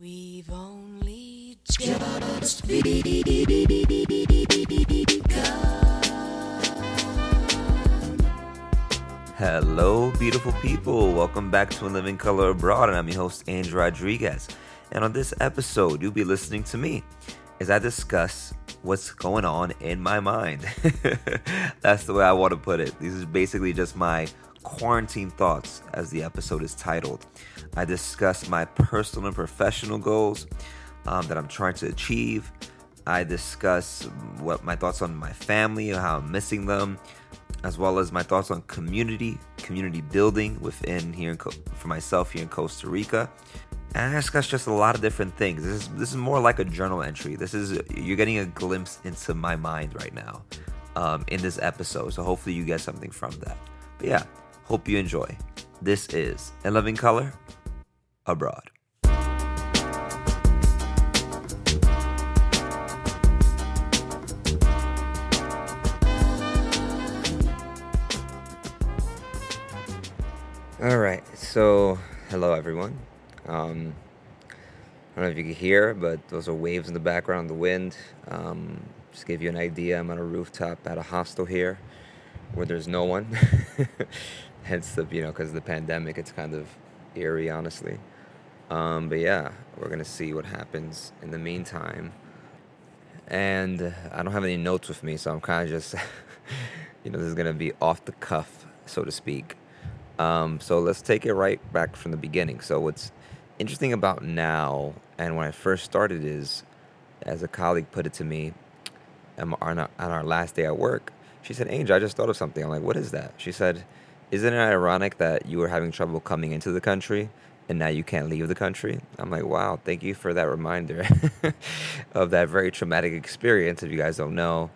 We've only just begun. Hello, beautiful people. Welcome back to In Living Color Abroad, and I'm your host, Andrew Rodriguez. And on this episode, you'll be listening to me as I discuss what's going on in my mind. That's the way I want to put it. This is basically just my quarantine thoughts, as the episode is titled. I discuss my personal and professional goals um, that I'm trying to achieve. I discuss what my thoughts on my family, how I'm missing them, as well as my thoughts on community, community building within here in, for myself here in Costa Rica. And I discuss just a lot of different things. This is this is more like a journal entry. This is you're getting a glimpse into my mind right now um, in this episode. So hopefully you get something from that. But yeah, hope you enjoy. This is In Loving Color Abroad. All right, so hello everyone. Um, I don't know if you can hear, but those are waves in the background, the wind. Um, just give you an idea. I'm on a rooftop at a hostel here, where there's no one. Hence the you know because of the pandemic, it's kind of eerie, honestly. Um, but yeah, we're gonna see what happens in the meantime. And I don't have any notes with me, so I'm kind of just, you know, this is gonna be off the cuff, so to speak. Um, so let's take it right back from the beginning. So what's interesting about now and when I first started is, as a colleague put it to me, on our, on our last day at work, she said, "Angel, I just thought of something." I'm like, "What is that?" She said, "Isn't it ironic that you were having trouble coming into the country?" and now you can't leave the country. I'm like, wow, thank you for that reminder of that very traumatic experience. If you guys don't know,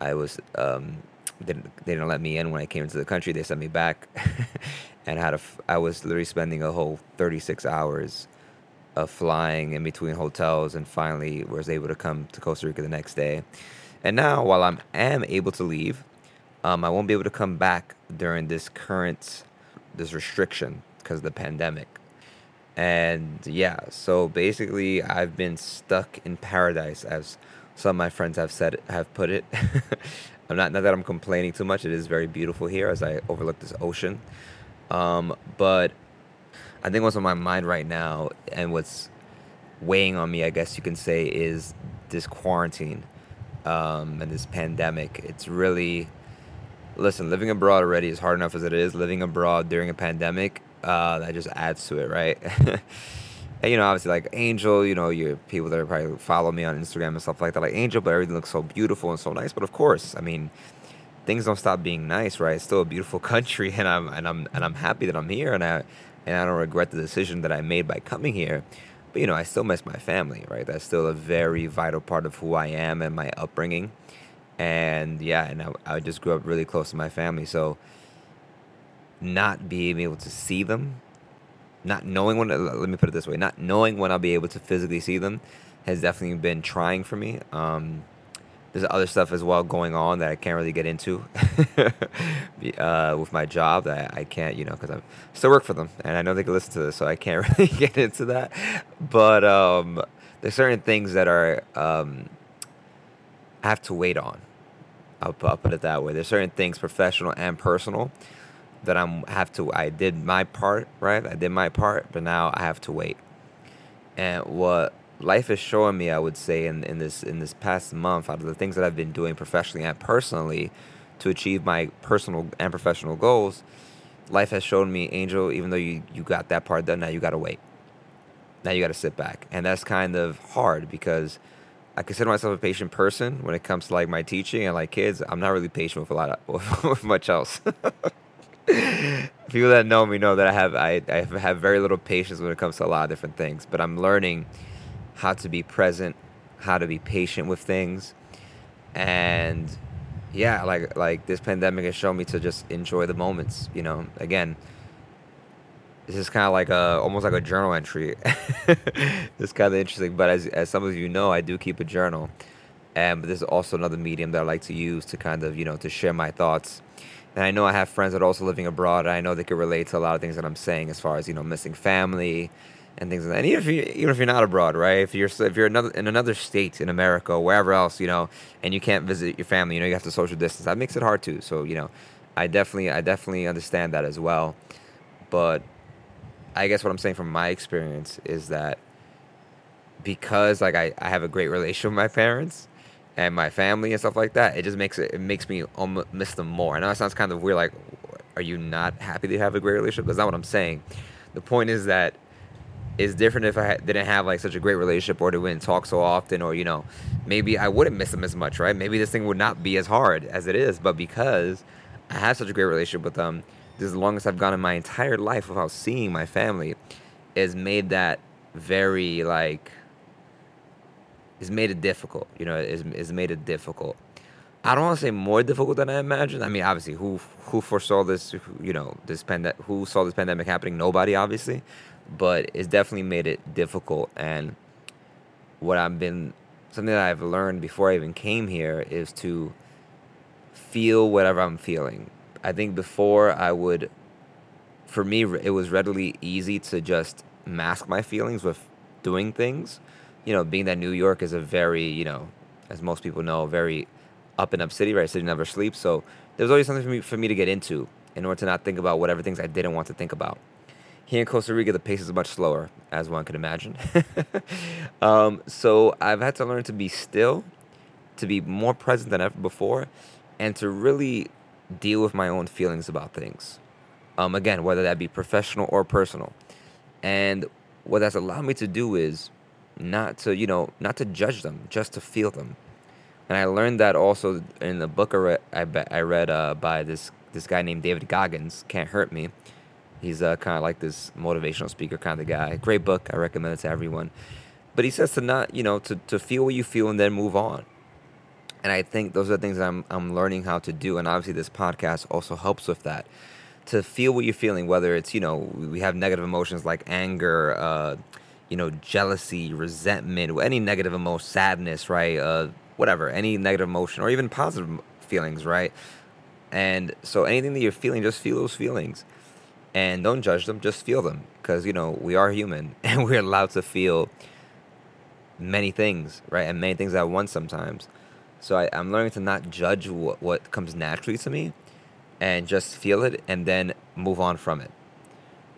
I was um, didn't they didn't let me in when I came into the country. They sent me back, and had a I was literally spending a whole 36 hours of flying in between hotels, and finally was able to come to Costa Rica the next day. And now, while I'm am able to leave, um, I won't be able to come back during this current this restriction because of the pandemic. And yeah, so basically, I've been stuck in paradise, as some of my friends have said have put it. I'm not not that I'm complaining too much. It is very beautiful here as I overlook this ocean. Um, but I think what's on my mind right now and what's weighing on me, I guess you can say, is this quarantine um, and this pandemic. It's really listen. Living abroad already is hard enough as it is. Living abroad during a pandemic uh, that just adds to it, right? and you know, obviously, like Angel, you know, you people that are probably follow me on Instagram and stuff like that, like Angel, but everything looks so beautiful and so nice. But of course, I mean, things don't stop being nice, right? It's still a beautiful country, and I'm and I'm and I'm happy that I'm here, and I and I don't regret the decision that I made by coming here. But you know, I still miss my family, right? That's still a very vital part of who I am and my upbringing. And yeah, and I, I just grew up really close to my family, so not being able to see them not knowing when let me put it this way not knowing when i'll be able to physically see them has definitely been trying for me. Um, there's other stuff as well going on that i can't really get into uh, with my job that i can't you know because i still work for them and i know they can listen to this so i can't really get into that. But um, there's certain things that are um, i have to wait on I'll, I'll put it that way there's certain things professional and personal that I'm have to I did my part, right? I did my part, but now I have to wait. And what life is showing me, I would say, in, in this in this past month, out of the things that I've been doing professionally and personally to achieve my personal and professional goals, life has shown me, Angel, even though you, you got that part done, now you gotta wait. Now you gotta sit back. And that's kind of hard because I consider myself a patient person when it comes to like my teaching and like kids. I'm not really patient with a lot of with much else. people that know me know that I have I, I have very little patience when it comes to a lot of different things. But I'm learning how to be present, how to be patient with things, and yeah, like like this pandemic has shown me to just enjoy the moments. You know, again, this is kind of like a almost like a journal entry. it's kind of interesting, but as as some of you know, I do keep a journal, and but this is also another medium that I like to use to kind of you know to share my thoughts and I know I have friends that are also living abroad. And I know they could relate to a lot of things that I'm saying as far as, you know, missing family and things like that. And even if you even if you're not abroad, right? If you're if you're another in another state in America or wherever else, you know, and you can't visit your family, you know, you have to social distance. That makes it hard too. So you know, I definitely I definitely understand that as well. But I guess what I'm saying from my experience is that because like I, I have a great relationship with my parents and my family and stuff like that, it just makes it it makes me miss them more. I know it sounds kind of weird. Like, are you not happy to have a great relationship? That's not what I'm saying. The point is that it's different if I didn't have like such a great relationship or wouldn't talk so often or you know maybe I wouldn't miss them as much right maybe this thing would not be as hard as it is but because I have such a great relationship with them this is the longest I've gone in my entire life without seeing my family has made that very like has made it difficult you know it's, it's made it difficult I don't want to say more difficult than I imagined. I mean, obviously, who who foresaw this? You know, this pandemic. Who saw this pandemic happening? Nobody, obviously but it's definitely made it difficult. And what I've been, something that I've learned before I even came here is to feel whatever I'm feeling. I think before I would, for me, it was readily easy to just mask my feelings with doing things. You know, being that New York is a very, you know, as most people know, very up and up city, right? City never sleeps. So there's always something for me for me to get into in order to not think about whatever things I didn't want to think about. Here in Costa Rica, the pace is much slower, as one could imagine. um, so I've had to learn to be still, to be more present than ever before, and to really deal with my own feelings about things. Um, again, whether that be professional or personal. And what that's allowed me to do is not to, you know, not to judge them, just to feel them. And I learned that also in the book I read, I, read uh, by this this guy named David Goggins, Can't Hurt Me. He's uh, kind of like this motivational speaker kind of guy. Great book. I recommend it to everyone. But he says to not, you know, to, to feel what you feel and then move on. And I think those are things I'm, I'm learning how to do. And obviously, this podcast also helps with that. To feel what you're feeling, whether it's, you know, we have negative emotions like anger, uh, you know, jealousy, resentment, any negative emotion, sadness, right? Uh, whatever, any negative emotion or even positive feelings, right? And so anything that you're feeling, just feel those feelings and don't judge them just feel them because you know we are human and we're allowed to feel many things right and many things at once sometimes so I, i'm learning to not judge what, what comes naturally to me and just feel it and then move on from it.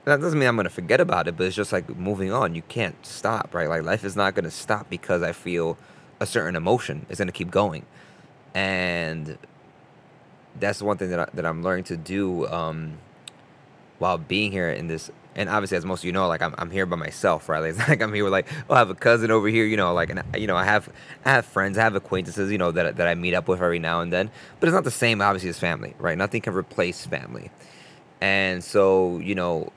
That doesn't mean i'm going to forget about it but it's just like moving on you can't stop right? Like life is not going to stop because i feel a certain emotion. It's going to keep going. And that's the one thing that, I, that i'm learning to do um, while being here in this and obviously as most of you know like I'm, I'm here by myself right? Like, like i'm here with like oh i have a cousin over here you know like and you know i have i have friends i have acquaintances you know that, that i meet up with every now and then but it's not the same obviously as family right? Nothing can replace family. And so you know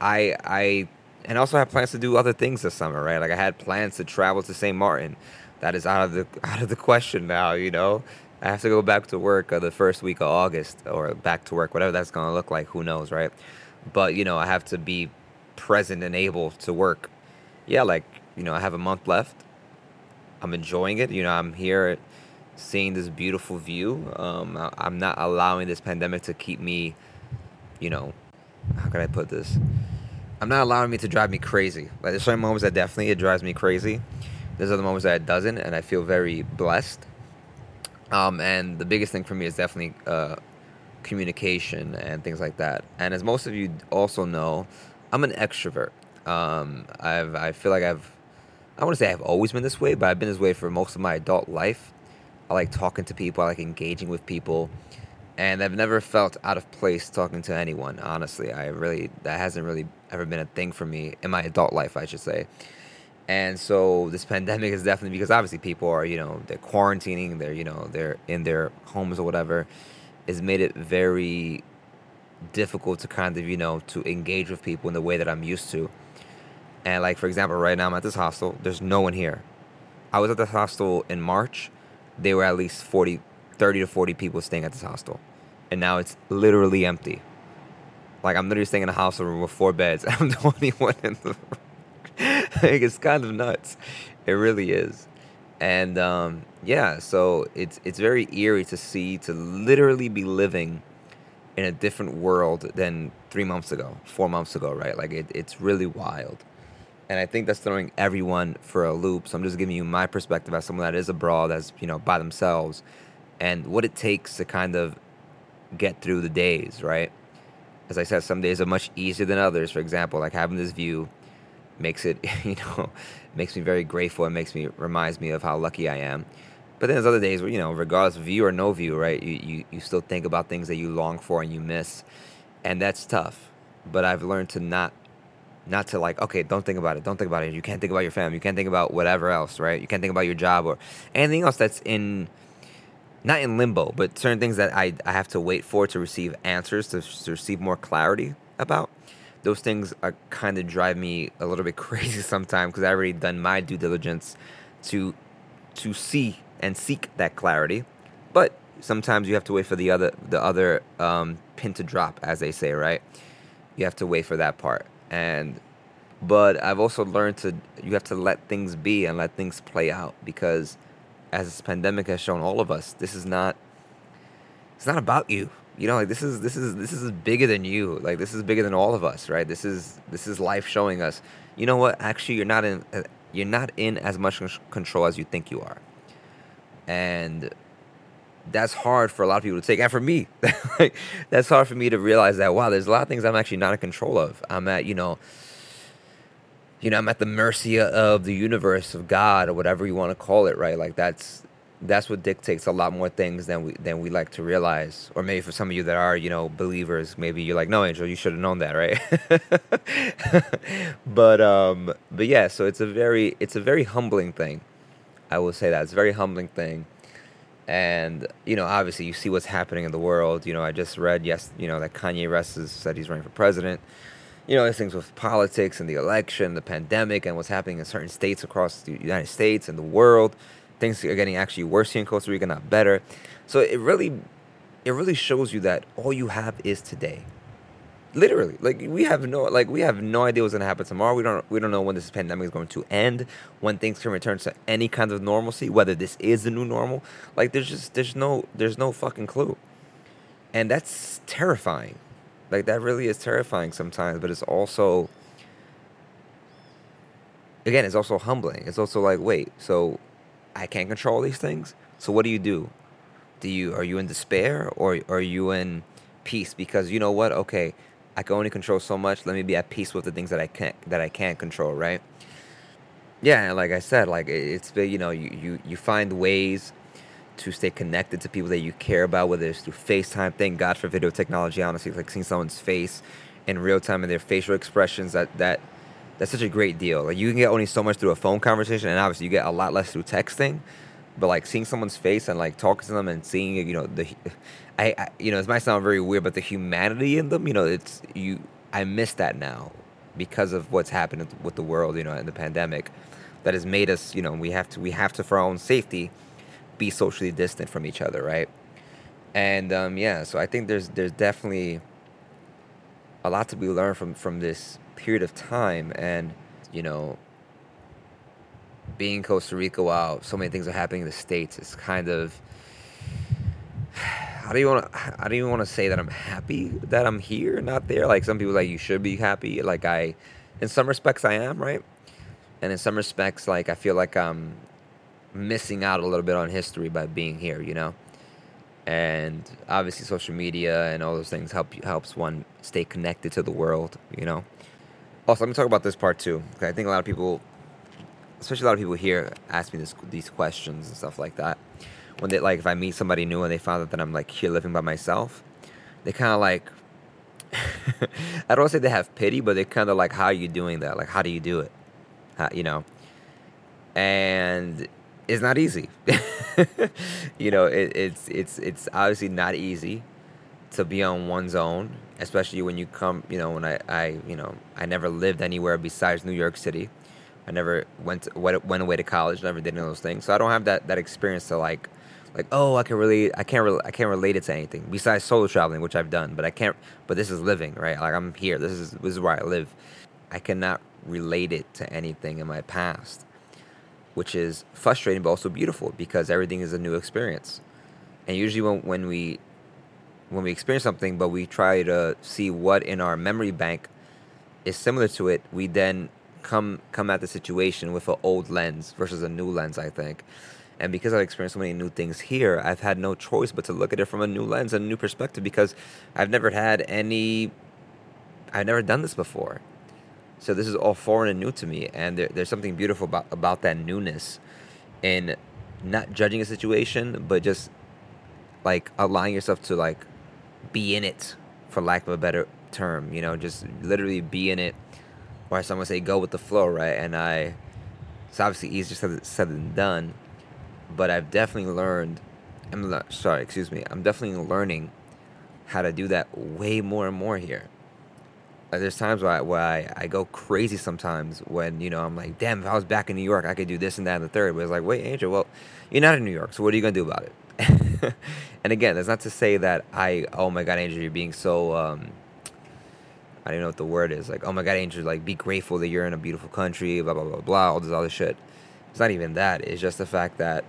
i i and also have plans to do other things this summer right? Like i had plans to travel to st martin. That is out of the out of the question now you know? I have to go back to work uh, the first week of August or back to work, whatever that's going to look like. Who knows, right? But, you know, I have to be present and able to work. Yeah, like, you know, I have a month left. I'm enjoying it. You know, I'm here seeing this beautiful view. Um, I'm not allowing this pandemic to keep me, you know, how can I put this? I'm not allowing me to drive me crazy. Like, there's certain moments that definitely it drives me crazy. There's other moments that it doesn't, and I feel very blessed um, and the biggest thing for me is definitely uh, communication and things like that. And as most of you also know, I'm an extrovert. Um, I've I feel like I've I want to say I've always been this way, but I've been this way for most of my adult life. I like talking to people. I like engaging with people, and I've never felt out of place talking to anyone. Honestly, I really that hasn't really ever been a thing for me in my adult life, I should say. And so this pandemic is definitely because obviously people are, you know, they're quarantining, they're, you know, they're in their homes or whatever, has made it very difficult to kind of, you know, to engage with people in the way that I'm used to. And like for example, right now I'm at this hostel, there's no one here. I was at this hostel in March, there were at least 40 30 to 40 people staying at this hostel. And now it's literally empty. Like I'm literally staying in a hostel room with four beds. I'm the only one in the room. like, it's kind of nuts. It really is. And um, yeah, so it's it's very eerie to see to literally be living in a different world than three months ago, four months ago, right? Like it, it's really wild. and I think that's throwing everyone for a loop. So I'm just giving you my perspective as someone that is abroad, that's you know by themselves, and what it takes to kind of get through the days, right? As I said, some days are much easier than others. For example, like having this view makes it, you know, makes me very grateful. It makes me reminds me of how lucky I am. But then there's other days where you know, regardless of view or no view, right? You you, you still think about things that you long for and you miss, and that's tough. But I've learned to not not to like okay don't think about it don't think about it you can't think about your family you can't think about whatever else right you can't think about your job or anything else that's in not in limbo but certain things that i, I have to wait for to receive answers to, to receive more clarity about those things are kind of drive me a little bit crazy sometimes because I've already done my due diligence to to see and seek that clarity. But sometimes you have to wait for the other the other um, pin to drop as they say right? You have to wait for that part. And but I've also learned to you have to let things be and let things play out because as this pandemic has shown all of us, this is not it's not about you. You know, like this is this is this is bigger than you. Like this is bigger than all of us, right? This is this is life showing us. You know what? Actually, you're not in uh, you're not in as much control as you think you are. And that's hard for a lot of people to take. And for me, like, that's hard for me to realize that, wow, there's a lot of things I'm actually not in control of. I'm at, you know, you know, I'm at the mercy of the universe, of God, or whatever you want to call it, right? Like that's that's what dictates a lot more things than we than we like to realize. Or maybe for some of you that are, you know, believers, maybe you're like, no, Angel, you should have known that, right? but um, but yeah, so it's a very it's a very humbling thing. I will say that it's a very humbling thing and you know obviously you see what's happening in the world you know i just read yes you know that kanye west has said he's running for president you know these things with politics and the election the pandemic and what's happening in certain states across the united states and the world things are getting actually worse here in costa rica not better. So it really it really shows you that all you have is today. Literally like we have no like we have no idea what's to happen tomorrow. We don't we don't know when this pandemic is going to end when things can return to any kind of normalcy whether this is the new normal. Like there's just there's no there's no fucking clue. And that's terrifying. Like that really is terrifying sometimes but it's also again it's also humbling. It's also like wait so i can't control these things so what do you do do you are you in despair or, are you in peace because you know what okay I can only control so much. Let me be at peace with the things that I can't that I can't control, right? Yeah, like I said, like it's you know you you you find ways to stay connected to people that you care about, whether it's through FaceTime. Thank God for video technology. Honestly, like seeing someone's face in real time and their facial expressions. That that that's such a great deal. Like you can get only so much through a phone conversation, and obviously you get a lot less through texting but like seeing someone's face and like talking to them and seeing you know the I, I, you know it might sound very weird but the humanity in them you know it's you i miss that now because of what's happened with the world you know and the pandemic that has made us you know we have to we have to for our own safety be socially distant from each other right and um, yeah so i think there's there's definitely a lot to be learned from from this period of time and you know being in Costa Rica while so many things are happening in the states it's kind of how do you want to I don't even want to say that I'm happy that I'm here, not there. Like some people like you should be happy. Like I, in some respects, I am right, and in some respects, like I feel like I'm missing out a little bit on history by being here. You know, and obviously social media and all those things help helps one stay connected to the world. You know. Also, let me talk about this part too. I think a lot of people especially a lot of people here ask me this, these questions and stuff like that. When they like, if I meet somebody new and they find out that I'm like here living by myself, they kind of like. I don't say they have pity, but they kind of like, how are you doing that? Like, how do you do it? How, you know, and it's not easy. you know, it, it's it's it's obviously not easy to be on one's own, especially when you come. You know, when I I you know I never lived anywhere besides New York City I never went to, went away to college. Never did any of those things. So I don't have that, that experience to like like oh I can really I can't I can't relate it to anything besides solo traveling, which I've done. But I can't. But this is living, right? Like I'm here. This is this is where I live. I cannot relate it to anything in my past, which is frustrating but also beautiful because everything is a new experience. And usually when when we when we experience something, but we try to see what in our memory bank is similar to it, we then come come at the situation with an old lens versus a new lens. I think, and because I've experienced so many new things here, I've had no choice but to look at it from a new lens and a new perspective because I've never had any. I've never done this before, so this is all foreign and new to me, and there, there's something beautiful about about that newness, in not judging a situation, but just like allowing yourself to like be in it, for lack of a better term. You know, just literally be in it, or someone say go with the flow, right? And I, it's obviously easier said, than done, but I've definitely learned. I'm not, sorry, excuse me. I'm definitely learning how to do that way more and more here. Like, there's times where, I, where I, I go crazy sometimes when you know I'm like, damn, if I was back in New York, I could do this and that and the third. But it's like, wait, Angel, well, you're not in New York, so what are you gonna do about it? and again, that's not to say that I, oh my God, Angel, you're being so um, I don't know what the word is. Like, oh my God, Angel, like, be grateful that you're in a beautiful country, blah, blah, blah, blah, all this other shit. It's not even that. It's just the fact that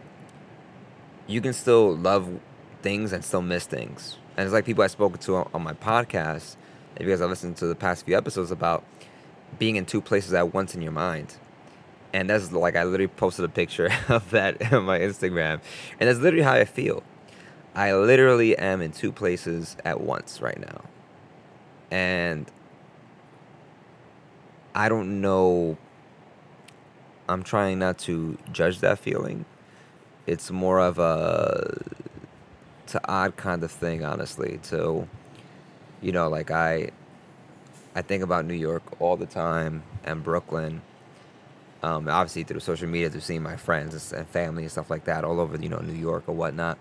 you can still love things and still miss things. And it's like people I've spoken to on, my podcast, if you guys have listened to the past few episodes about being in two places at once in your mind. And that's like, I literally posted a picture of that on my Instagram. And that's literally how I feel. I literally am in two places at once right now. And I don't know. I'm trying not to judge that feeling. It's more of a an odd kind of thing, honestly. To you know, like I I think about New York all the time and Brooklyn. Um, obviously through social media, through seeing my friends and family and stuff like that all over, you know, New York or whatnot.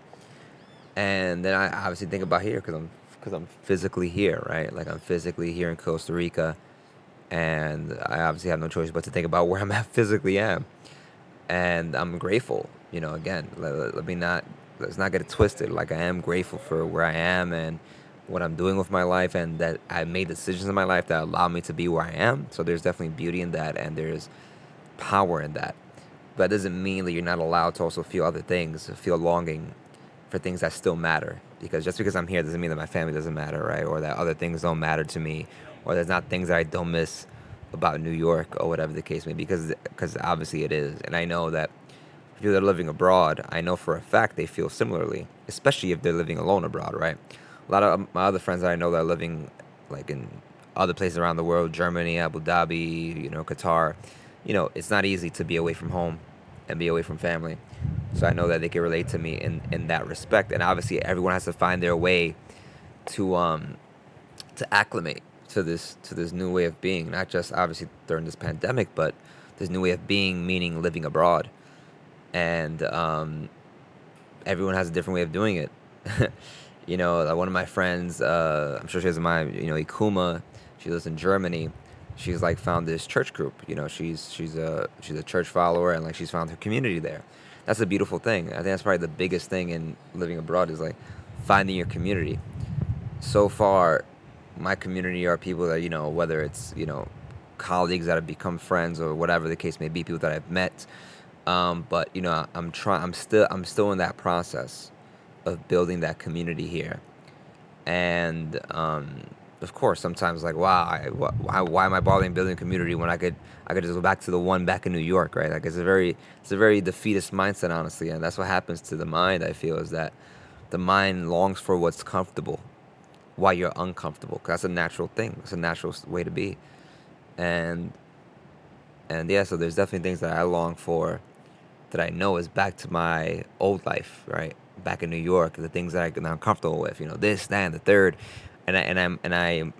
And then I obviously think about here because I'm because I'm physically here, right? Like I'm physically here in Costa Rica and I obviously have no choice but to think about where I'm at physically am, and I'm grateful. You know, again, let, let me not let's not get it twisted. Like I am grateful for where I am and what I'm doing with my life, and that I made decisions in my life that allow me to be where I am. So there's definitely beauty in that, and there's power in that. But that doesn't mean that you're not allowed to also feel other things, feel longing for things that still matter. Because just because I'm here doesn't mean that my family doesn't matter, right? Or that other things don't matter to me, or there's not things that I don't miss about New York or whatever the case may be, because because obviously it is, and I know that if you're living abroad, I know for a fact they feel similarly, especially if they're living alone abroad, right? A lot of my other friends that I know that are living like in other places around the world, Germany, Abu Dhabi, you know, Qatar, you know, it's not easy to be away from home and be away from family. So I know that they can relate to me in, in that respect. And obviously everyone has to find their way to um to acclimate to this to this new way of being, not just obviously during this pandemic, but this new way of being, meaning living abroad, and um, everyone has a different way of doing it. you know, one of my friends, uh, I'm sure she has my, you know, Ikuma. She lives in Germany. She's like found this church group. You know, she's she's a she's a church follower, and like she's found her community there. That's a beautiful thing. I think that's probably the biggest thing in living abroad is like finding your community. So far, my community are people that you know whether it's you know colleagues that have become friends or whatever the case may be people that i've met um, but you know i'm trying i'm still i'm still in that process of building that community here and um, of course sometimes like wow I, why, why am i bothering building a community when i could i could just go back to the one back in new york right like it's a very it's a very defeatist mindset honestly and that's what happens to the mind i feel is that the mind longs for what's comfortable why you're uncomfortable. Cause that's a natural thing. It's a natural way to be. And and yeah, so there's definitely things that I long for that I know is back to my old life, right? Back in New York, the things that, I, that I'm comfortable with, you know, this, that, and the third, and I, and I'm and I,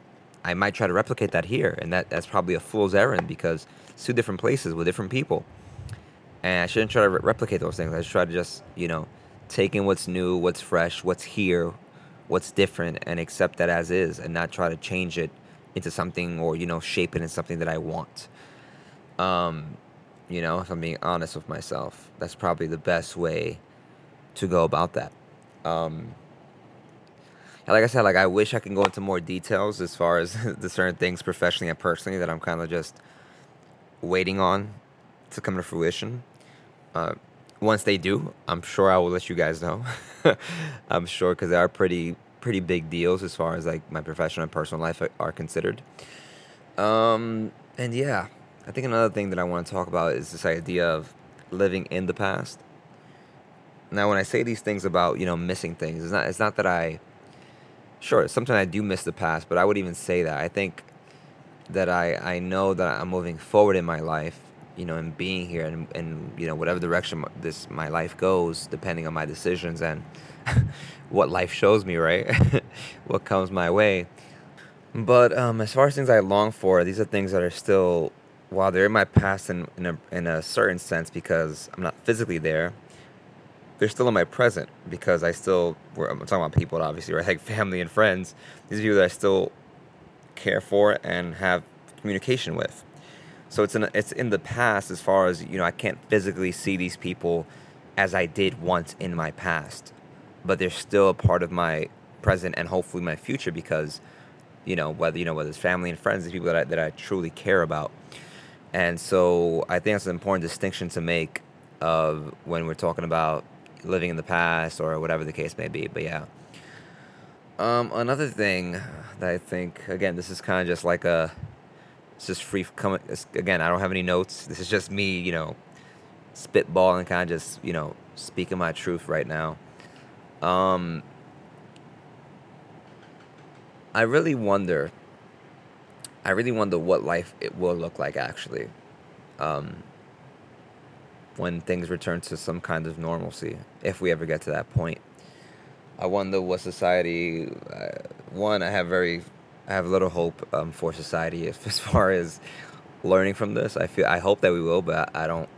I might try to replicate that here, and that that's probably a fool's errand because it's two different places with different people, and I shouldn't try to re- replicate those things. I should try to just, you know, take in what's new, what's fresh, what's here, what's different and accept that as is and not try to change it into something or you know shape it into something that I want. Um, you know, if I'm being honest with myself, that's probably the best way to go about that. Um, like I said, like I wish I can go into more details as far as the certain things professionally and personally that I'm kind of just waiting on to come to fruition. Uh, once they do, I'm sure I will let you guys know. I'm sure because they are pretty pretty big deals as far as like my professional and personal life are considered. Um, and yeah, I think another thing that I want to talk about is this idea of living in the past. Now, when I say these things about you know missing things, it's not it's not that I. Sure, sometimes I do miss the past, but I would even say that I think that I I know that I'm moving forward in my life, you know, and being here and and you know whatever direction this my life goes, depending on my decisions and what life shows me, right? what comes my way. But um, as far as things I long for, these are things that are still, while they're in my past in, in, a, in a certain sense because I'm not physically there, they're still in my present because I still, I'm talking about people obviously, right? Like family and friends. These are people that I still care for and have communication with. So it's in, it's in the past as far as, you know, I can't physically see these people as I did once in my past but they're still a part of my present and hopefully my future because you know whether you know whether it's family and friends the people that I, that I truly care about and so I think that's an important distinction to make of when we're talking about living in the past or whatever the case may be but yeah. Um, another thing that I think again this is kind of just like a it's just free coming again I don't have any notes. This is just me you know spitballing kind of just you know speaking my truth right now. Um, I really wonder. I really wonder what life it will look like actually, um, when things return to some kind of normalcy, if we ever get to that point. I wonder what society. Uh, one, I have very, I have little hope um, for society if, as far as learning from this. I feel, I hope that we will, but I don't.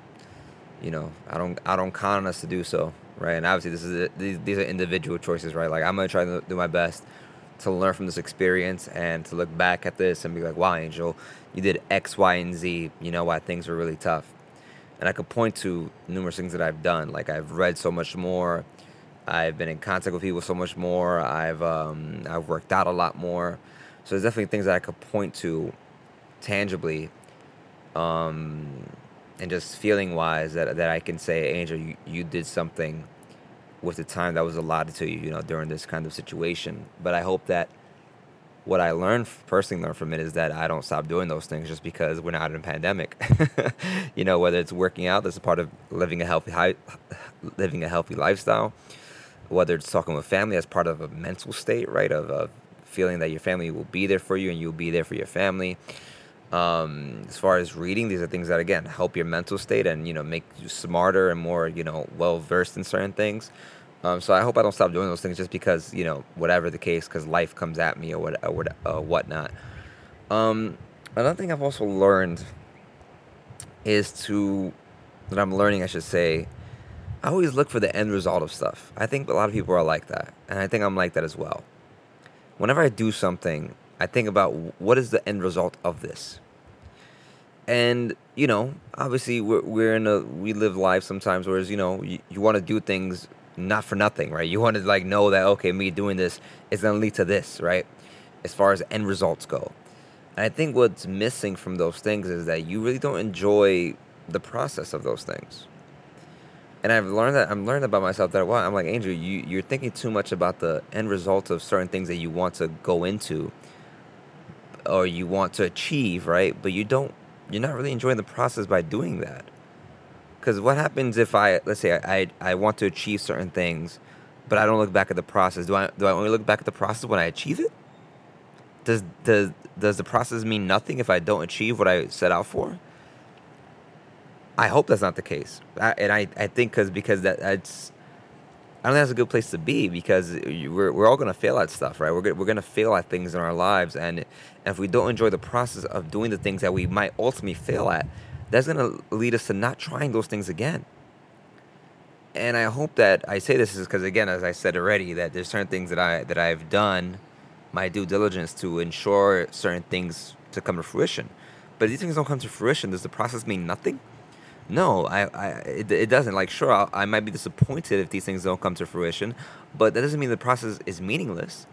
You know, I don't, I don't count on us to do so right? And obviously, this is a, these, these are individual choices, right? Like I'm gonna try to do my best to learn from this experience and to look back at this and be like, wow, Angel, you did X, Y, and Z. You know why things were really tough. And I could point to numerous things that I've done. Like I've read so much more. I've been in contact with people so much more. I've um, I've worked out a lot more. So there's definitely things that I could point to tangibly um, and just feeling wise that, that I can say, Angel, you, you did something with the time that was allotted to you, you know, during this kind of situation. But I hope that what I learned personally learned from it is that I don't stop doing those things just because we're not in a pandemic. you know, whether it's working out, that's a part of living a healthy high, living a healthy lifestyle. Whether it's talking with family, as part of a mental state, right? Of, of feeling that your family will be there for you and you'll be there for your family. Um, as far as reading, these are things that again help your mental state and you know make you smarter and more you know well versed in certain things. Um, so I hope I don't stop doing those things just because you know whatever the case, because life comes at me or what or what uh, whatnot. Um, another thing I've also learned is to that I'm learning, I should say. I always look for the end result of stuff. I think a lot of people are like that, and I think I'm like that as well. Whenever I do something, I think about what is the end result of this and you know obviously we're, we're in a we live life sometimes whereas you know you, you want to do things not for nothing right? You want to like know that okay me doing this is to lead to this right? As far as end results go. And i think what's missing from those things is that you really don't enjoy the process of those things. And i've learned that i'm learning about myself that well i'm like Andrew, you, you're thinking too much about the end result of certain things that you want to go into or you want to achieve right? But you don't you're not really enjoying the process by doing that. Because what happens if I, let's say, I, I, I want to achieve certain things, but I don't look back at the process? Do I do I only look back at the process when I achieve it? Does does does the process mean nothing if I don't achieve what I set out for? I hope that's not the case, I, and I, I think because because that that's I don't think that's a good place to be because we're, we're all going to fail at stuff, right? We're, we're going to fail at things in our lives. And, and if we don't enjoy the process of doing the things that we might ultimately fail at, that's going to lead us to not trying those things again. And I hope that I say this is because, again, as I said already, that there's certain things that, I, that I've done my due diligence to ensure certain things to come to fruition. But these things don't come to fruition, does the process mean nothing? No, I, I it, it doesn't. Like, sure, I'll, i might be disappointed if these things don't come to fruition, but that doesn't mean the process is meaningless.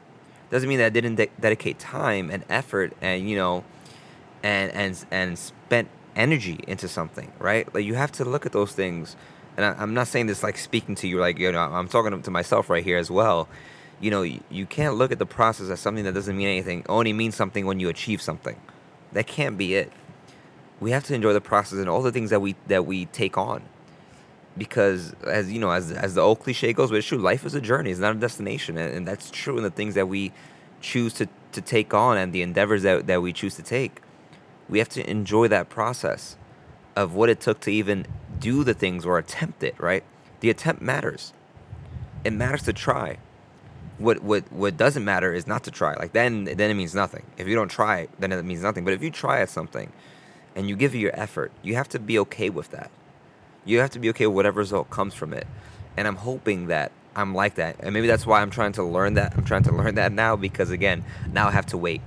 Doesn't mean that I didn't de- dedicate time and effort and you know, and and and spent energy into something, right? Like you have to look at those things. And I, am not saying this like speaking to you, like you know, I'm talking to myself right here as well. You know, you, you can't look at the process as something that doesn't mean anything. Only means something when you achieve something. That can't be it we have to enjoy the process and all the things that we that we take on because as you know as as the old cliche goes but it's true life is a journey it's not a destination and, and that's true in the things that we choose to to take on and the endeavors that, that we choose to take we have to enjoy that process of what it took to even do the things or attempt it right the attempt matters it matters to try what what what doesn't matter is not to try like then then it means nothing if you don't try then it means nothing but if you try at something and you give it your effort you have to be okay with that you have to be okay with whatever result comes from it. And I'm hoping that I'm like that. And maybe that's why I'm trying to learn that. I'm trying to learn that now because, again, now I have to wait.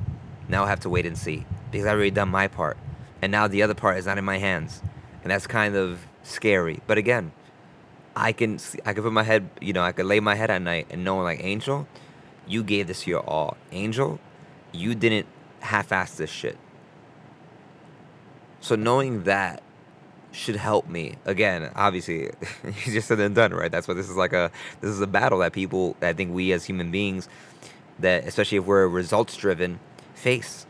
Now I have to wait and see because I've already done my part. And now the other part is not in my hands. And that's kind of scary. But again, I can I can put my head, you know, I could lay my head at night and knowing like Angel, you gave this your all. Angel, you didn't half-ass this shit. So knowing that should help me. Again, obviously, easier said and done, right? That's what this is like a this is a battle that people I think we as human beings that especially if we're results driven face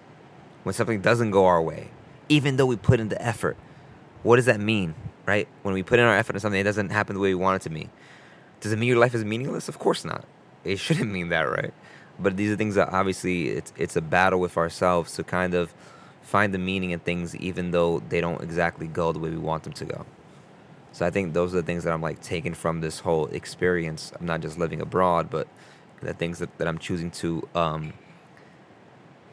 when something doesn't go our way, even though we put in the effort. What does that mean, right? When we put in our effort in something, it doesn't happen the way we want it to be. Does it mean your life is meaningless? Of course not. It shouldn't mean that, right? But these are things that obviously it's it's a battle with ourselves to kind of find the meaning in things even though they don't exactly go the way we want them to go. So I think those are the things that I'm like taking from this whole experience. I'm not just living abroad, but the things that, that I'm choosing to um,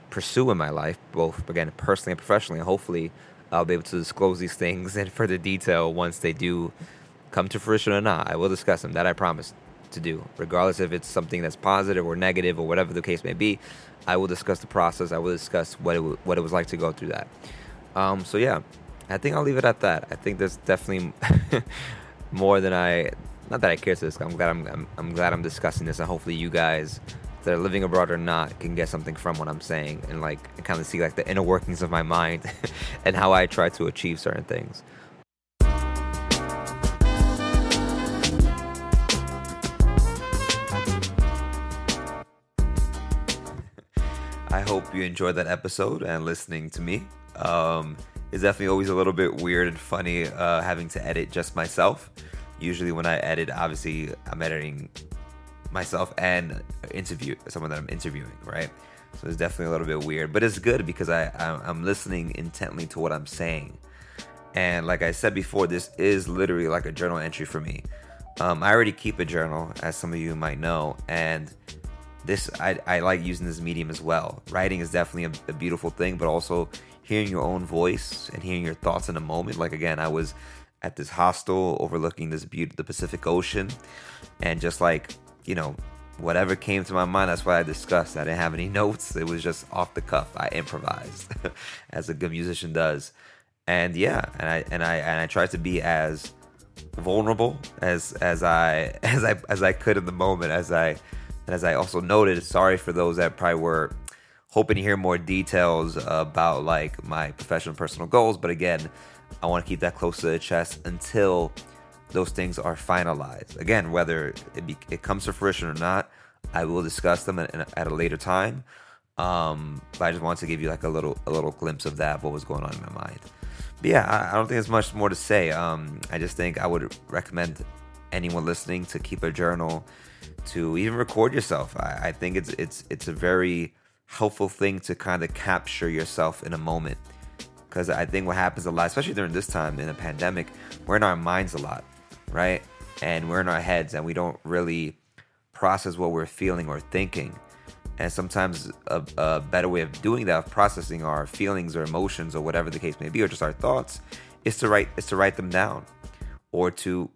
pursue in my life, both again personally and professionally. And hopefully, I'll be able to disclose these things in further detail once they do come to fruition or not. I will discuss them. That I promise to do, regardless if it's something that's positive or negative or whatever the case may be. I will discuss the process. I will discuss what it w- what it was like to go through that. Um, so yeah, I think I'll leave it at that. I think there's definitely more than I. Not that I care to discuss. I'm glad I'm, I'm, I'm glad I'm discussing this, and hopefully you guys that are living abroad or not can get something from what I'm saying and like kind of see like the inner workings of my mind and how I try to achieve certain things. I hope you enjoyed that episode and listening to me. Um, it's definitely always a little bit weird and funny uh, having to edit just myself. Usually, when I edit, obviously, I'm editing myself and interview someone that I'm interviewing, right? So it's definitely a little bit weird, but it's good because I I'm listening intently to what I'm saying. And like I said before, this is literally like a journal entry for me. Um, I already keep a journal, as some of you might know, and this I, I like using this medium as well. Writing is definitely a, a, beautiful thing, but also hearing your own voice and hearing your thoughts in a moment. Like again, I was at this hostel overlooking this beauty, the Pacific Ocean, and just like you know, whatever came to my mind, that's what I discussed. I didn't have any notes. It was just off the cuff. I improvised, as a good musician does. And yeah, and I and I and I tried to be as vulnerable as as I as I as I could in the moment as I and as I also noted, sorry for those that probably were hoping to hear more details about like my professional personal goals. But again, I want to keep that close to the chest until those things are finalized. Again, whether it, be, it comes to fruition or not, I will discuss them at, at a later time. Um, but I just wanted to give you like a little a little glimpse of that, what was going on in my mind. But yeah, I, I don't think there's much more to say. Um, I just think I would recommend anyone listening to keep a journal to even record yourself. I, I think it's it's it's a very helpful thing to kind of capture yourself in a moment. Because I think what happens a lot, especially during this time in a pandemic, we're in our minds a lot, right? And we're in our heads and we don't really process what we're feeling or thinking. And sometimes a, a, better way of doing that, of processing our feelings or emotions or whatever the case may be, or just our thoughts, is to write is to write them down, or to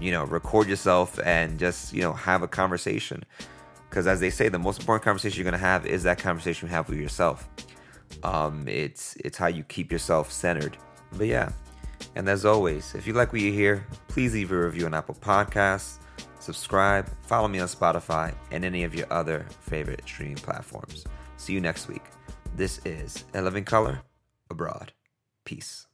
you know, record yourself and just, you know, have a conversation. Because as they say, the most important conversation you're to have is that conversation you have with yourself. Um, it's it's how you keep yourself centered. But yeah, and as always, if you like what you hear, please leave a review on Apple Podcasts, subscribe, follow me on Spotify, and any of your other favorite streaming platforms. See you next week. This is A Living Color Abroad. Peace.